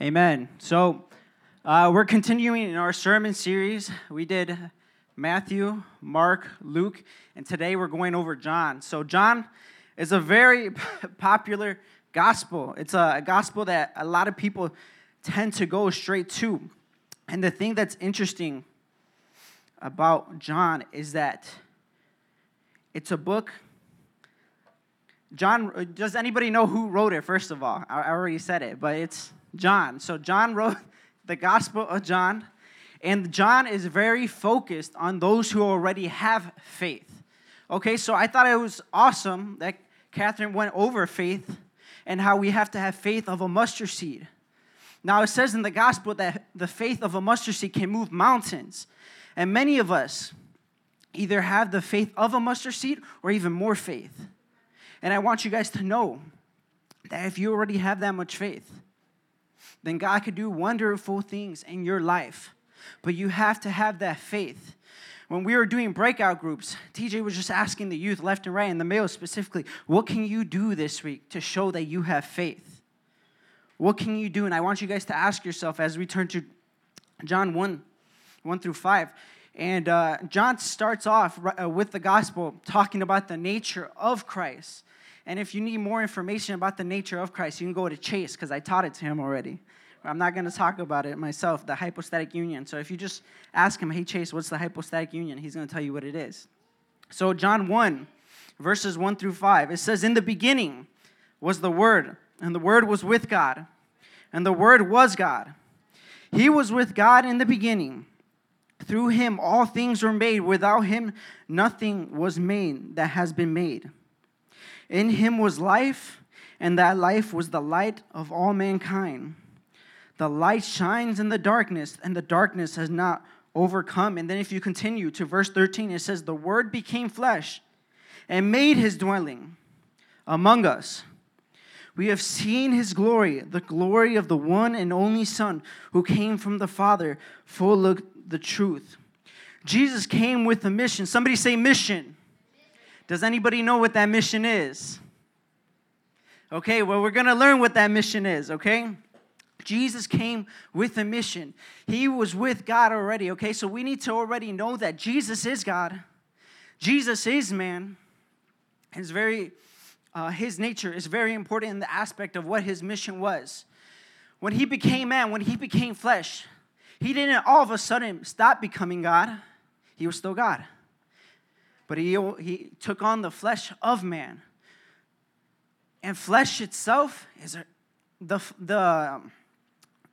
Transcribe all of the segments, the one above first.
Amen. So, uh, we're continuing in our sermon series. We did Matthew, Mark, Luke, and today we're going over John. So, John is a very popular gospel. It's a gospel that a lot of people tend to go straight to. And the thing that's interesting about John is that it's a book. John, does anybody know who wrote it, first of all? I already said it, but it's John. So John wrote the Gospel of John, and John is very focused on those who already have faith. Okay, so I thought it was awesome that Catherine went over faith and how we have to have faith of a mustard seed. Now, it says in the gospel that the faith of a mustard seed can move mountains. And many of us either have the faith of a mustard seed or even more faith. And I want you guys to know that if you already have that much faith, then God could do wonderful things in your life. But you have to have that faith. When we were doing breakout groups, TJ was just asking the youth left and right, and the males specifically, what can you do this week to show that you have faith? What can you do? And I want you guys to ask yourself as we turn to John 1 1 through 5. And uh, John starts off uh, with the gospel talking about the nature of Christ. And if you need more information about the nature of Christ, you can go to Chase because I taught it to him already. I'm not going to talk about it myself, the hypostatic union. So if you just ask him, hey, Chase, what's the hypostatic union? He's going to tell you what it is. So, John 1, verses 1 through 5, it says, In the beginning was the Word, and the Word was with God, and the Word was God. He was with God in the beginning. Through him all things were made. Without him nothing was made that has been made. In him was life, and that life was the light of all mankind. The light shines in the darkness, and the darkness has not overcome. And then, if you continue to verse 13, it says, The Word became flesh and made his dwelling among us. We have seen his glory, the glory of the one and only Son who came from the Father, full of the truth. Jesus came with a mission. Somebody say mission. Does anybody know what that mission is? Okay, well, we're going to learn what that mission is, okay? Jesus came with a mission. He was with God already, okay? So we need to already know that Jesus is God. Jesus is man. His very uh, his nature is very important in the aspect of what his mission was. When he became man, when he became flesh, he didn't all of a sudden stop becoming God. He was still God. But he, he took on the flesh of man. And flesh itself is the, the, um,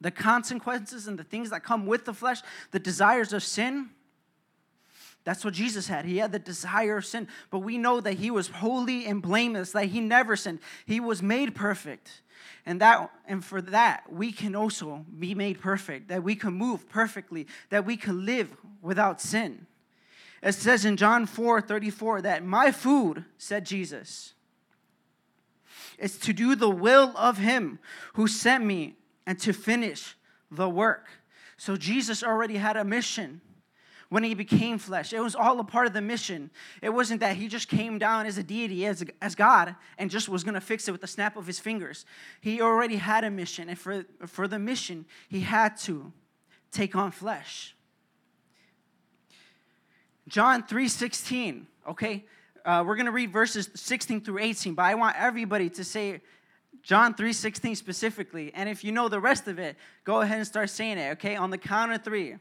the consequences and the things that come with the flesh, the desires of sin. That's what Jesus had. He had the desire of sin, but we know that he was holy and blameless, that he never sinned. He was made perfect. And that and for that we can also be made perfect, that we can move perfectly, that we can live without sin. It says in John 4 34 that my food, said Jesus, is to do the will of him who sent me and to finish the work. So Jesus already had a mission when he became flesh. It was all a part of the mission. It wasn't that he just came down as a deity, as, as God, and just was going to fix it with the snap of his fingers. He already had a mission, and for, for the mission, he had to take on flesh. John 3:16, okay? Uh, we're going to read verses 16 through 18, but I want everybody to say John 3:16 specifically. And if you know the rest of it, go ahead and start saying it, okay? On the count of 3.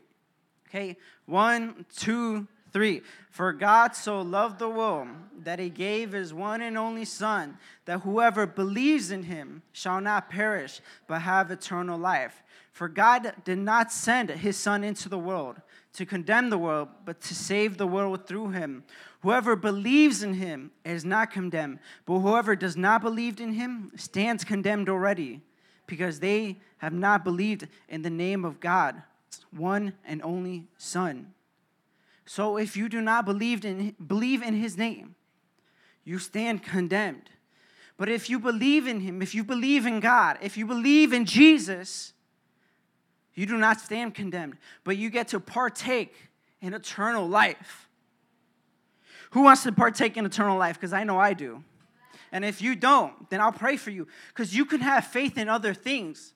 Okay? One, two, three. For God so loved the world that he gave his one and only Son, that whoever believes in him shall not perish, but have eternal life. For God did not send his Son into the world to condemn the world, but to save the world through him. Whoever believes in him is not condemned, but whoever does not believe in him stands condemned already, because they have not believed in the name of God, one and only Son. So if you do not believe in, believe in his name, you stand condemned. But if you believe in him, if you believe in God, if you believe in Jesus, you do not stand condemned, but you get to partake in eternal life. Who wants to partake in eternal life? Because I know I do. And if you don't, then I'll pray for you. Because you can have faith in other things,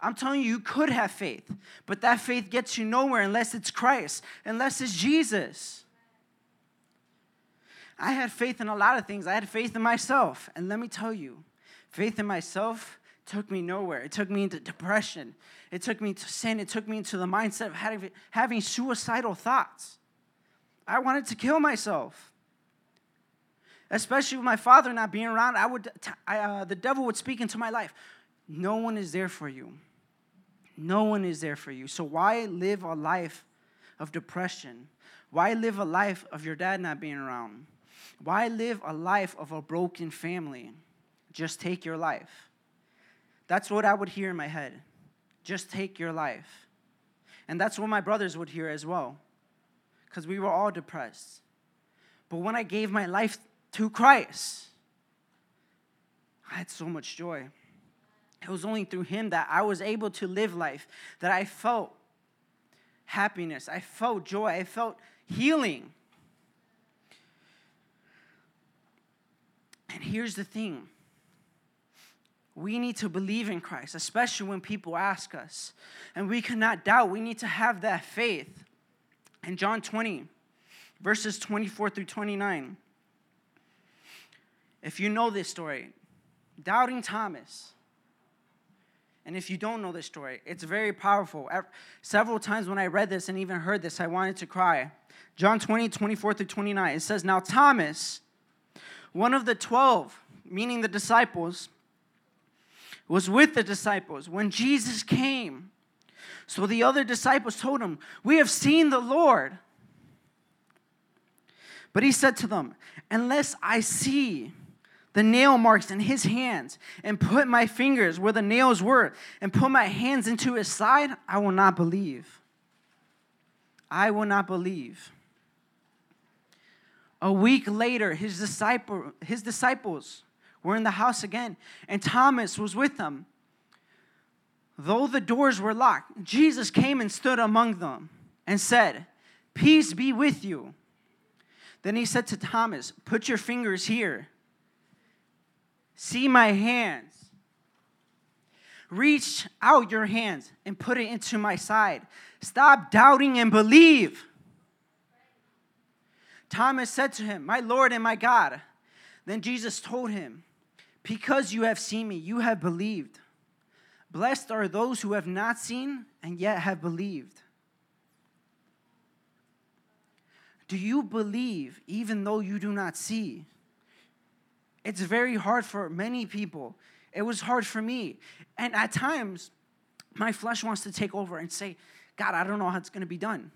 I'm telling you, you could have faith, but that faith gets you nowhere unless it's Christ, unless it's Jesus. I had faith in a lot of things. I had faith in myself. And let me tell you, faith in myself took me nowhere. It took me into depression. It took me to sin. It took me into the mindset of having, having suicidal thoughts. I wanted to kill myself. Especially with my father not being around, I would, I, uh, the devil would speak into my life. No one is there for you. No one is there for you. So why live a life of depression? Why live a life of your dad not being around? Why live a life of a broken family? Just take your life. That's what I would hear in my head. Just take your life. And that's what my brothers would hear as well, because we were all depressed. But when I gave my life to Christ, I had so much joy. It was only through him that I was able to live life, that I felt happiness, I felt joy, I felt healing. And here's the thing we need to believe in Christ, especially when people ask us. And we cannot doubt, we need to have that faith. In John 20, verses 24 through 29, if you know this story, doubting Thomas, and if you don't know this story, it's very powerful. Several times when I read this and even heard this, I wanted to cry. John 20, 24 through 29, it says, Now Thomas, one of the 12, meaning the disciples, was with the disciples when Jesus came. So the other disciples told him, We have seen the Lord. But he said to them, Unless I see the nail marks in his hands and put my fingers where the nails were and put my hands into his side, I will not believe. I will not believe. A week later, his, disciple, his disciples were in the house again, and Thomas was with them. Though the doors were locked, Jesus came and stood among them and said, Peace be with you. Then he said to Thomas, Put your fingers here See my hands. Reach out your hands and put it into my side. Stop doubting and believe. Thomas said to him, My Lord and my God. Then Jesus told him, Because you have seen me, you have believed. Blessed are those who have not seen and yet have believed. Do you believe even though you do not see? It's very hard for many people. It was hard for me. And at times, my flesh wants to take over and say, God, I don't know how it's going to be done.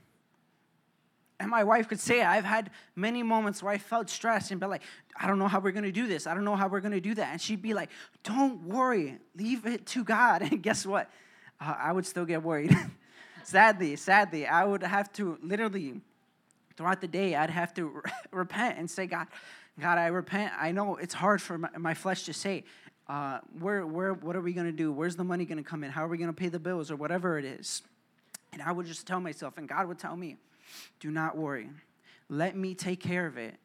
And my wife could say, I've had many moments where I felt stressed and be like, I don't know how we're going to do this. I don't know how we're going to do that. And she'd be like, Don't worry, leave it to God. And guess what? Uh, I would still get worried. sadly, sadly, I would have to literally, throughout the day, I'd have to repent and say, God, God, I repent. I know it's hard for my, my flesh to say, uh, where, where, what are we going to do? Where's the money going to come in? How are we going to pay the bills or whatever it is? And I would just tell myself, and God would tell me, do not worry. Let me take care of it.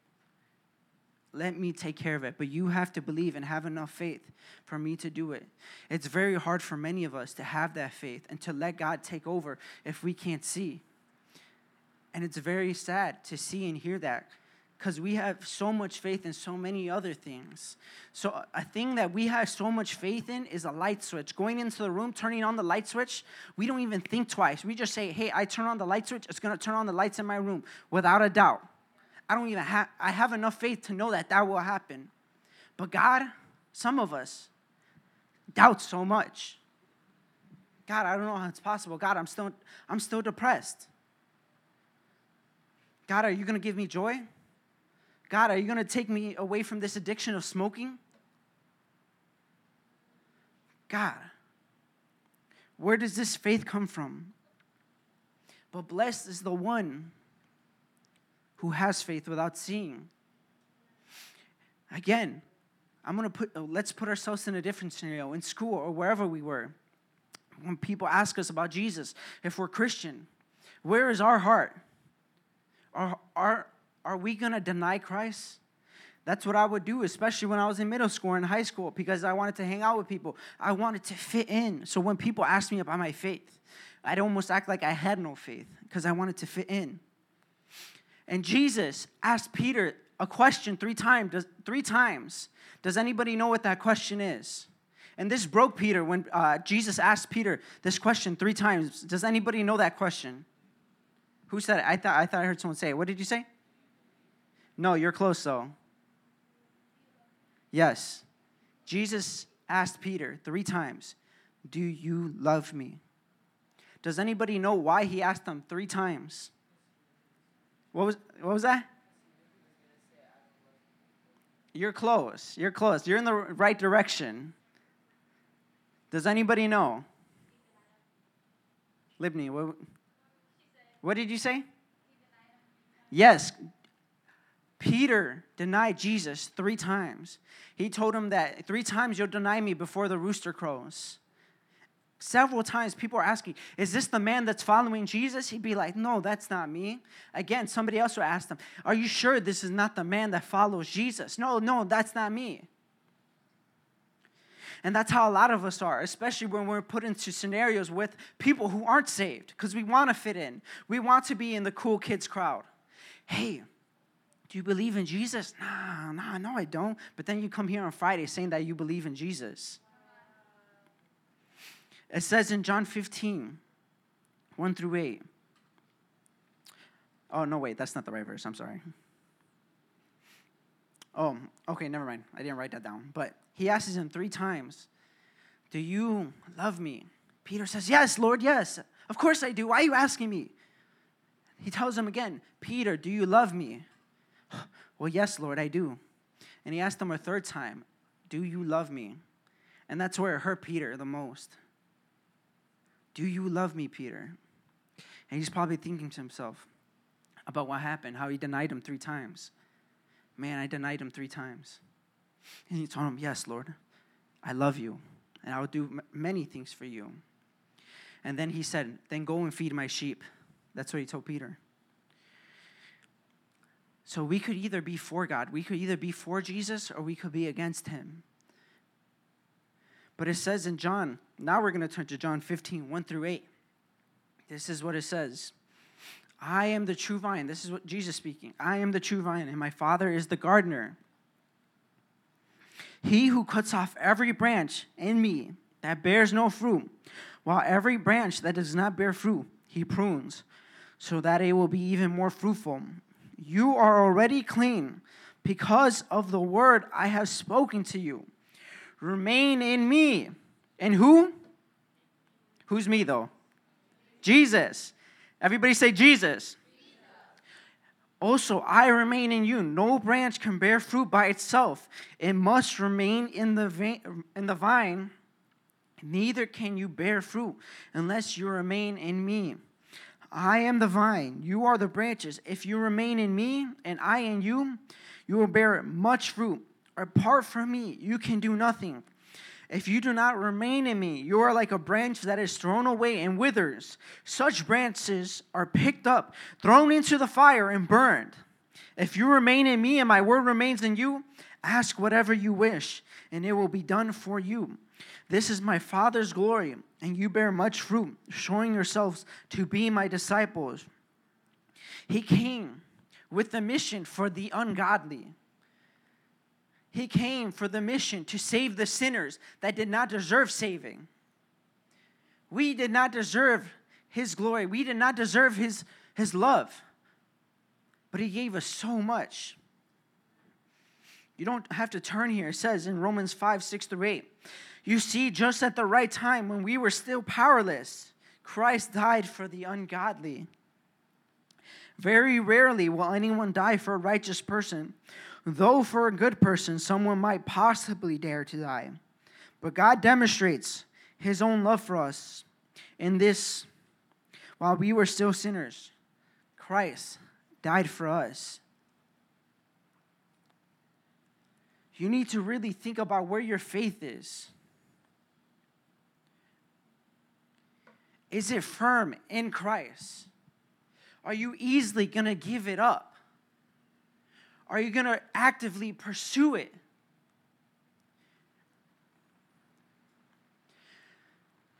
Let me take care of it. But you have to believe and have enough faith for me to do it. It's very hard for many of us to have that faith and to let God take over if we can't see. And it's very sad to see and hear that because we have so much faith in so many other things. So, a thing that we have so much faith in is a light switch. Going into the room, turning on the light switch, we don't even think twice. We just say, hey, I turn on the light switch, it's gonna turn on the lights in my room without a doubt. I don't even have, I have enough faith to know that that will happen. But God, some of us doubt so much. God, I don't know how it's possible. God, I'm still, I'm still depressed. God, are you gonna give me joy? God, are you going to take me away from this addiction of smoking? God, where does this faith come from? But blessed is the one who has faith without seeing. Again, I'm going to put, uh, let's put ourselves in a different scenario in school or wherever we were. When people ask us about Jesus, if we're Christian, where is our heart? Our, our, are we going to deny Christ? That's what I would do, especially when I was in middle school and high school, because I wanted to hang out with people. I wanted to fit in. So when people asked me about my faith, I'd almost act like I had no faith because I wanted to fit in. And Jesus asked Peter a question three times. Does, three times. Does anybody know what that question is? And this broke Peter when uh, Jesus asked Peter this question three times. Does anybody know that question? Who said it? I thought I thought I heard someone say it. What did you say? No, you're close though. Yes. Jesus asked Peter three times, Do you love me? Does anybody know why he asked them three times? What was, what was that? You're close. You're close. You're in the right direction. Does anybody know? Libni, what, what did you say? Yes, Peter denied Jesus three times. He told him that three times you'll deny me before the rooster crows. Several times people are asking, Is this the man that's following Jesus? He'd be like, No, that's not me. Again, somebody else would ask them, Are you sure this is not the man that follows Jesus? No, no, that's not me. And that's how a lot of us are, especially when we're put into scenarios with people who aren't saved, because we want to fit in. We want to be in the cool kids crowd. Hey, do you believe in Jesus? Nah, nah, no, I don't. But then you come here on Friday saying that you believe in Jesus. It says in John 15, 1 through 8. Oh, no, wait, that's not the right verse. I'm sorry. Oh, okay, never mind. I didn't write that down. But he asks him three times, Do you love me? Peter says, Yes, Lord, yes. Of course I do. Why are you asking me? He tells him again, Peter, do you love me? Well, yes, Lord, I do. And he asked him a third time, Do you love me? And that's where it hurt Peter the most. Do you love me, Peter? And he's probably thinking to himself about what happened, how he denied him three times. Man, I denied him three times. And he told him, Yes, Lord, I love you, and I will do m- many things for you. And then he said, Then go and feed my sheep. That's what he told Peter. So we could either be for God, we could either be for Jesus, or we could be against him. But it says in John, now we're going to turn to John 15, 1 through 8. This is what it says I am the true vine. This is what Jesus speaking. I am the true vine, and my Father is the gardener. He who cuts off every branch in me that bears no fruit, while every branch that does not bear fruit, he prunes, so that it will be even more fruitful. You are already clean because of the word I have spoken to you. Remain in me. And who? Who's me, though? Jesus. Everybody say Jesus. Also, I remain in you. No branch can bear fruit by itself. It must remain in the, vein, in the vine. Neither can you bear fruit unless you remain in me. I am the vine, you are the branches. If you remain in me and I in you, you will bear much fruit. Apart from me, you can do nothing. If you do not remain in me, you are like a branch that is thrown away and withers. Such branches are picked up, thrown into the fire, and burned. If you remain in me and my word remains in you, ask whatever you wish, and it will be done for you. This is my Father's glory, and you bear much fruit, showing yourselves to be my disciples. He came with the mission for the ungodly. He came for the mission to save the sinners that did not deserve saving. We did not deserve his glory. We did not deserve his, his love. But he gave us so much. You don't have to turn here. It says in Romans 5 6 through 8. You see, just at the right time, when we were still powerless, Christ died for the ungodly. Very rarely will anyone die for a righteous person, though for a good person, someone might possibly dare to die. But God demonstrates his own love for us in this while we were still sinners, Christ died for us. You need to really think about where your faith is. Is it firm in Christ? Are you easily going to give it up? Are you going to actively pursue it?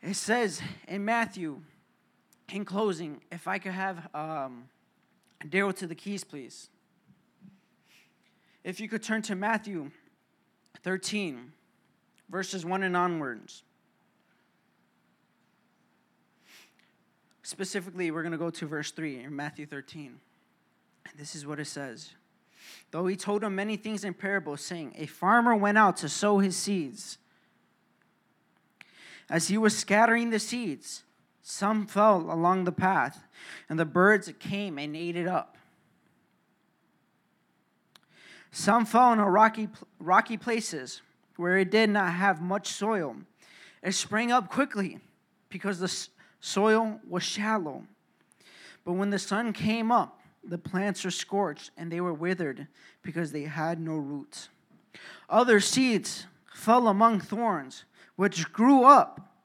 It says in Matthew, in closing, if I could have um, Daryl to the keys, please. If you could turn to Matthew 13, verses 1 and onwards. Specifically, we're going to go to verse 3 in Matthew 13. This is what it says. Though he told him many things in parables, saying, A farmer went out to sow his seeds. As he was scattering the seeds, some fell along the path, and the birds came and ate it up. Some fell in rocky, rocky places where it did not have much soil. It sprang up quickly because the soil was shallow. But when the sun came up, the plants were scorched and they were withered because they had no roots. Other seeds fell among thorns, which grew up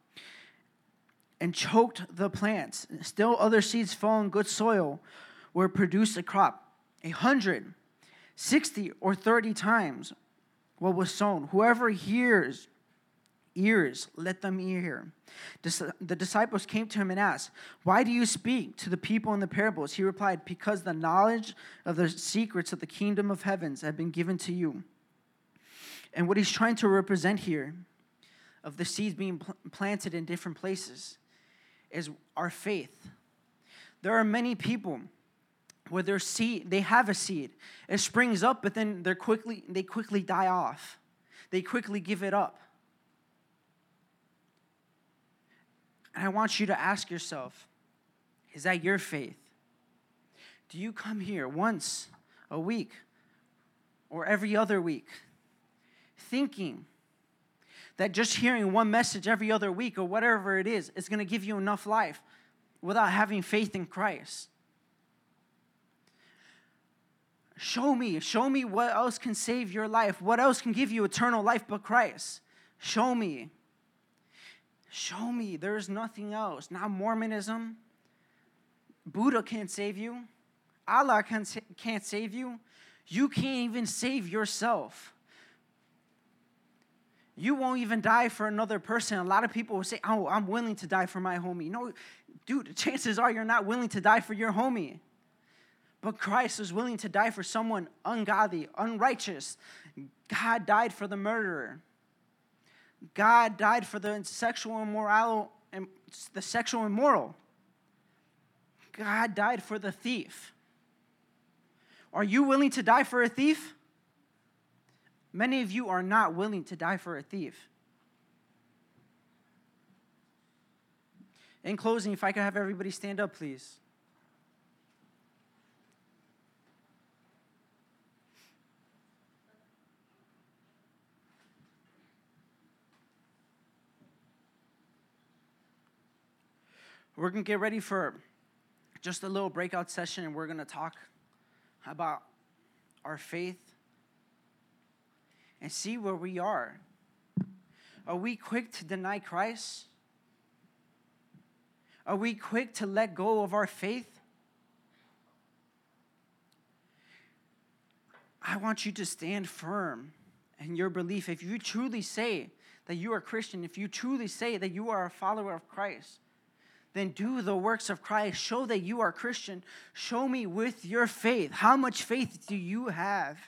and choked the plants. Still, other seeds fell in good soil, where produced a crop a hundred, sixty, or thirty times what was sown. Whoever hears ears, let them hear. The disciples came to him and asked, Why do you speak to the people in the parables? He replied, Because the knowledge of the secrets of the kingdom of heavens have been given to you. And what he's trying to represent here, of the seeds being planted in different places, is our faith. There are many people where their seed, they have a seed. It springs up, but then they're quickly, they quickly die off. They quickly give it up. And I want you to ask yourself is that your faith? Do you come here once a week or every other week thinking that just hearing one message every other week or whatever it is is going to give you enough life without having faith in Christ? Show me, show me what else can save your life. What else can give you eternal life but Christ? Show me. Show me there is nothing else. Not Mormonism. Buddha can't save you. Allah can't, can't save you. You can't even save yourself. You won't even die for another person. A lot of people will say, Oh, I'm willing to die for my homie. No, dude, chances are you're not willing to die for your homie. But Christ was willing to die for someone ungodly, unrighteous. God died for the murderer. God died for the sexual immoral the sexual immoral. God died for the thief. Are you willing to die for a thief? Many of you are not willing to die for a thief. In closing, if I could have everybody stand up, please. We're going to get ready for just a little breakout session and we're going to talk about our faith and see where we are. Are we quick to deny Christ? Are we quick to let go of our faith? I want you to stand firm in your belief. If you truly say that you are a Christian, if you truly say that you are a follower of Christ, then do the works of Christ. Show that you are Christian. Show me with your faith. How much faith do you have?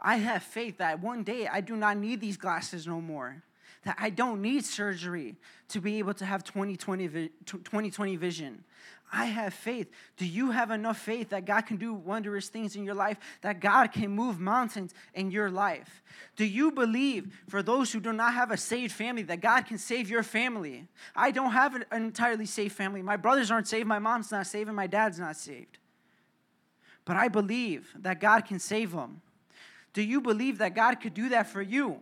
I have faith that one day I do not need these glasses no more. That I don't need surgery to be able to have 2020, 2020 vision. I have faith. Do you have enough faith that God can do wondrous things in your life, that God can move mountains in your life? Do you believe, for those who do not have a saved family, that God can save your family? I don't have an entirely saved family. My brothers aren't saved, my mom's not saved, and my dad's not saved. But I believe that God can save them. Do you believe that God could do that for you?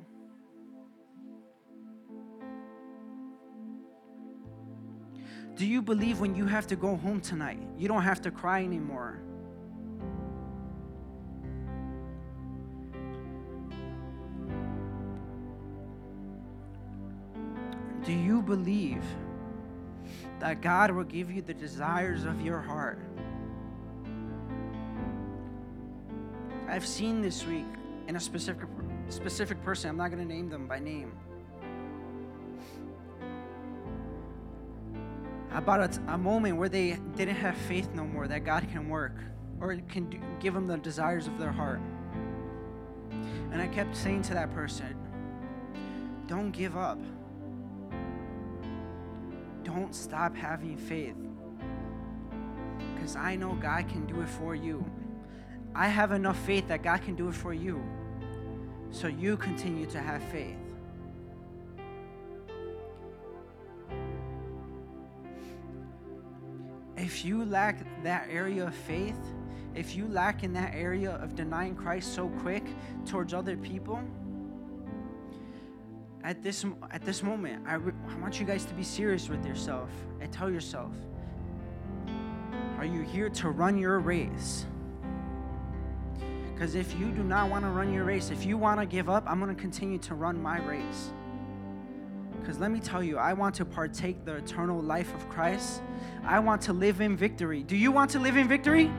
Do you believe when you have to go home tonight, you don't have to cry anymore? Do you believe that God will give you the desires of your heart? I've seen this week in a specific specific person. I'm not going to name them by name. About a, a moment where they didn't have faith no more that God can work or can do, give them the desires of their heart. And I kept saying to that person, don't give up. Don't stop having faith. Because I know God can do it for you. I have enough faith that God can do it for you. So you continue to have faith. If you lack that area of faith, if you lack in that area of denying Christ so quick towards other people, at this at this moment, I, re- I want you guys to be serious with yourself and tell yourself, are you here to run your race? Because if you do not want to run your race, if you want to give up, I'm going to continue to run my race. Because let me tell you, I want to partake the eternal life of Christ. I want to live in victory. Do you want to live in victory?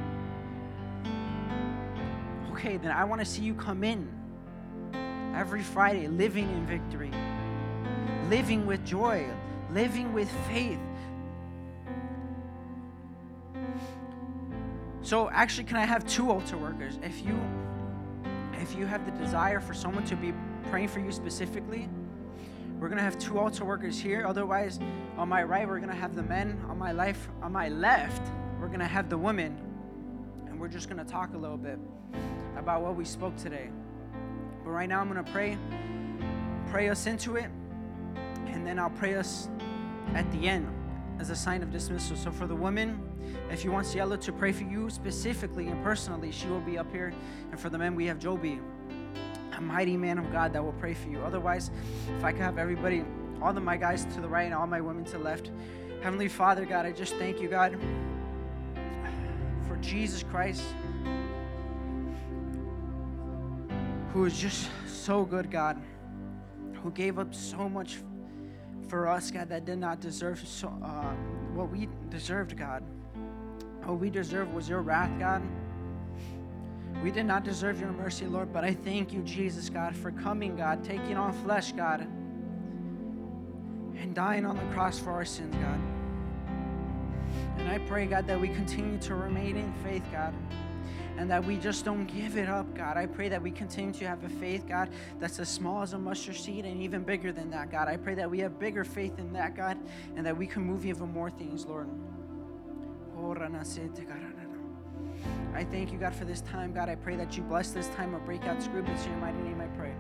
Okay, then I want to see you come in every Friday living in victory, living with joy, living with faith. So actually, can I have two altar workers? If you if you have the desire for someone to be praying for you specifically, we're gonna have two altar workers here. Otherwise, on my right, we're gonna have the men. On my life, on my left, we're gonna have the women. And we're just gonna talk a little bit about what we spoke today. But right now I'm gonna pray, pray us into it, and then I'll pray us at the end as a sign of dismissal. So for the women, if you want Cielo to pray for you specifically and personally, she will be up here. And for the men, we have Joby, mighty man of God that will pray for you. Otherwise, if I could have everybody, all of my guys to the right and all my women to the left. Heavenly Father, God, I just thank you, God, for Jesus Christ, who is just so good, God, who gave up so much for us, God, that did not deserve so, uh, what we deserved, God. What we deserved was your wrath, God. We did not deserve your mercy, Lord, but I thank you, Jesus, God, for coming, God, taking on flesh, God, and dying on the cross for our sins, God. And I pray, God, that we continue to remain in faith, God, and that we just don't give it up, God. I pray that we continue to have a faith, God, that's as small as a mustard seed and even bigger than that, God. I pray that we have bigger faith in that, God, and that we can move even more things, Lord. I thank you, God, for this time. God, I pray that you bless this time of breakout group. It's in your mighty name I pray.